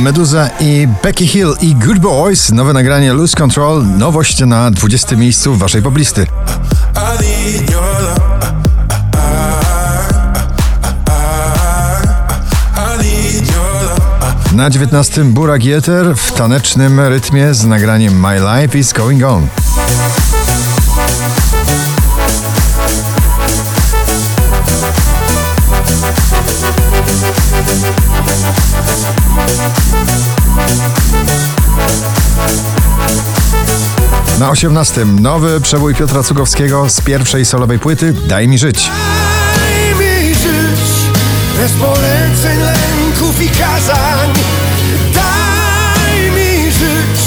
Meduza i Becky Hill i Good Boys. Nowe nagranie Lose Control. Nowość na 20 miejscu waszej poblisty. Na 19 Burak Jeter w tanecznym rytmie z nagraniem My Life is Going On. Na 18 nowy przebój Piotra Cugowskiego z pierwszej solowej płyty Daj mi żyć. Daj mi żyć bez poleceń, lęków i kazań. Daj mi żyć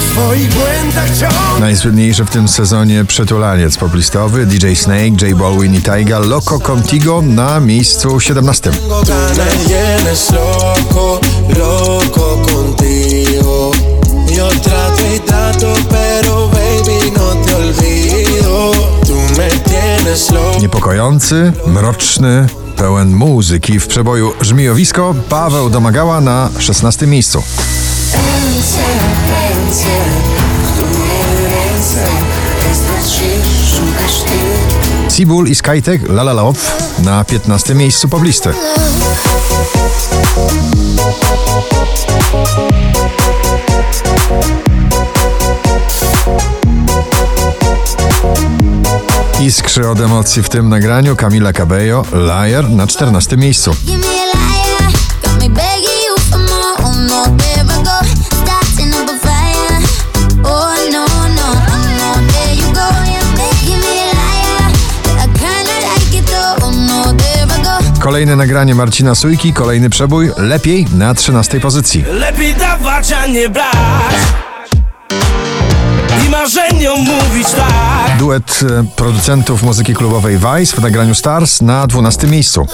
w swoich błędach ciągle. Najsłynniejszy w tym sezonie przytulaniec poplistowy DJ Snake, J Balwin i Taiga Loco Contigo na miejscu 17. Me tienes loco, loco contigo. Yo trato y trato, pero Niepokojący, mroczny, pełen muzyki w przeboju. Żmijowisko Paweł Domagała na 16 miejscu. Ręce, ręce, ręce. Cibul i Skytek La La Love na 15 miejscu poblisty. A liar, I kinda like it though. Oh no, there I go. Kolejne nagranie Marcina Sujki, kolejny przebój Lepiej na 13 pozycji. Lepiej dawać, a nie brać I marzeniom mówić tak Duet e, producentów muzyki klubowej Vice w nagraniu Stars na 12 miejscu.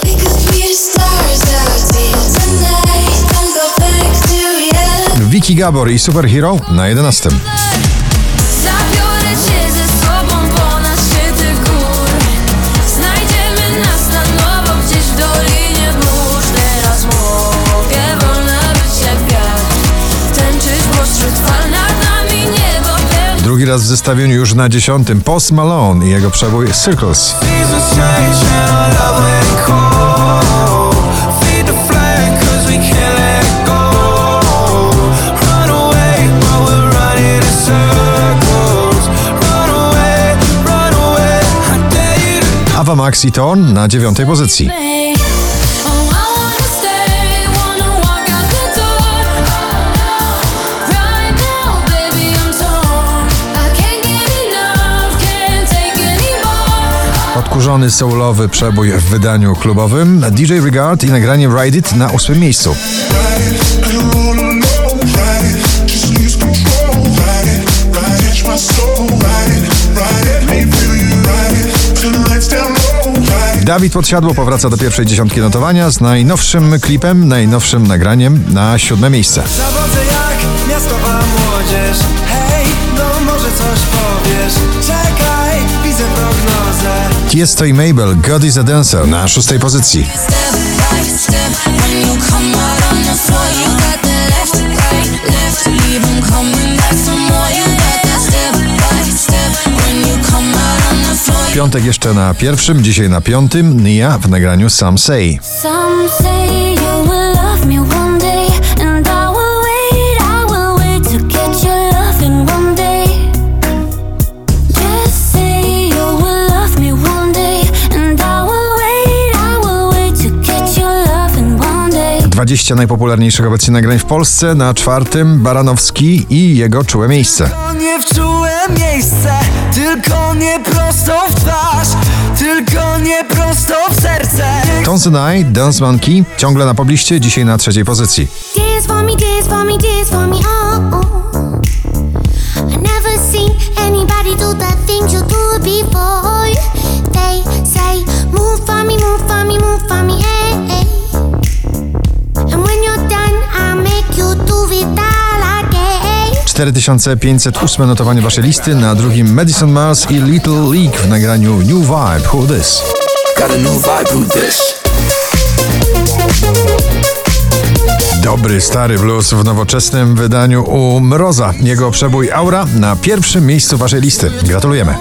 Vicky Gabor i Superhero na 11. pełne. Drugi raz w zestawieniu już na 10. Post Malone i jego przebój Circles. Seasons change and our love ain't cold. Odkurzony soulowy przebój w wydaniu klubowym DJ Regard i nagranie Ride It na 8 miejscu. Dawid Podsiadło powraca do pierwszej dziesiątki notowania z najnowszym klipem, najnowszym nagraniem na siódme miejsce. Zawodzę jak miastowa młodzież Hej, Tiesto i Mabel, God is a Dancer na szóstej pozycji. Piątek jeszcze na pierwszym, dzisiaj na piątym, Nia w nagraniu Some Say. Some say 20 najpopularniejszych obecnie nagrań w Polsce, na czwartym Baranowski i jego czułe miejsce. Nie wczułe miejsce Tylko nie prosto w twarz Tylko nie prosto w serce Tons I, Dance Monkey, ciągle na pobliście, dzisiaj na trzeciej pozycji. Dance for me, dance for me, dance for me, oh. oh. I never seen anybody do the things you do before. 4508 notowanie waszej listy, na drugim Madison Mars i Little League w nagraniu New Vibe, Who This? Got a new vibe, who this? Dobry, stary blues w nowoczesnym wydaniu u Mroza. Jego przebój Aura na pierwszym miejscu waszej listy. Gratulujemy.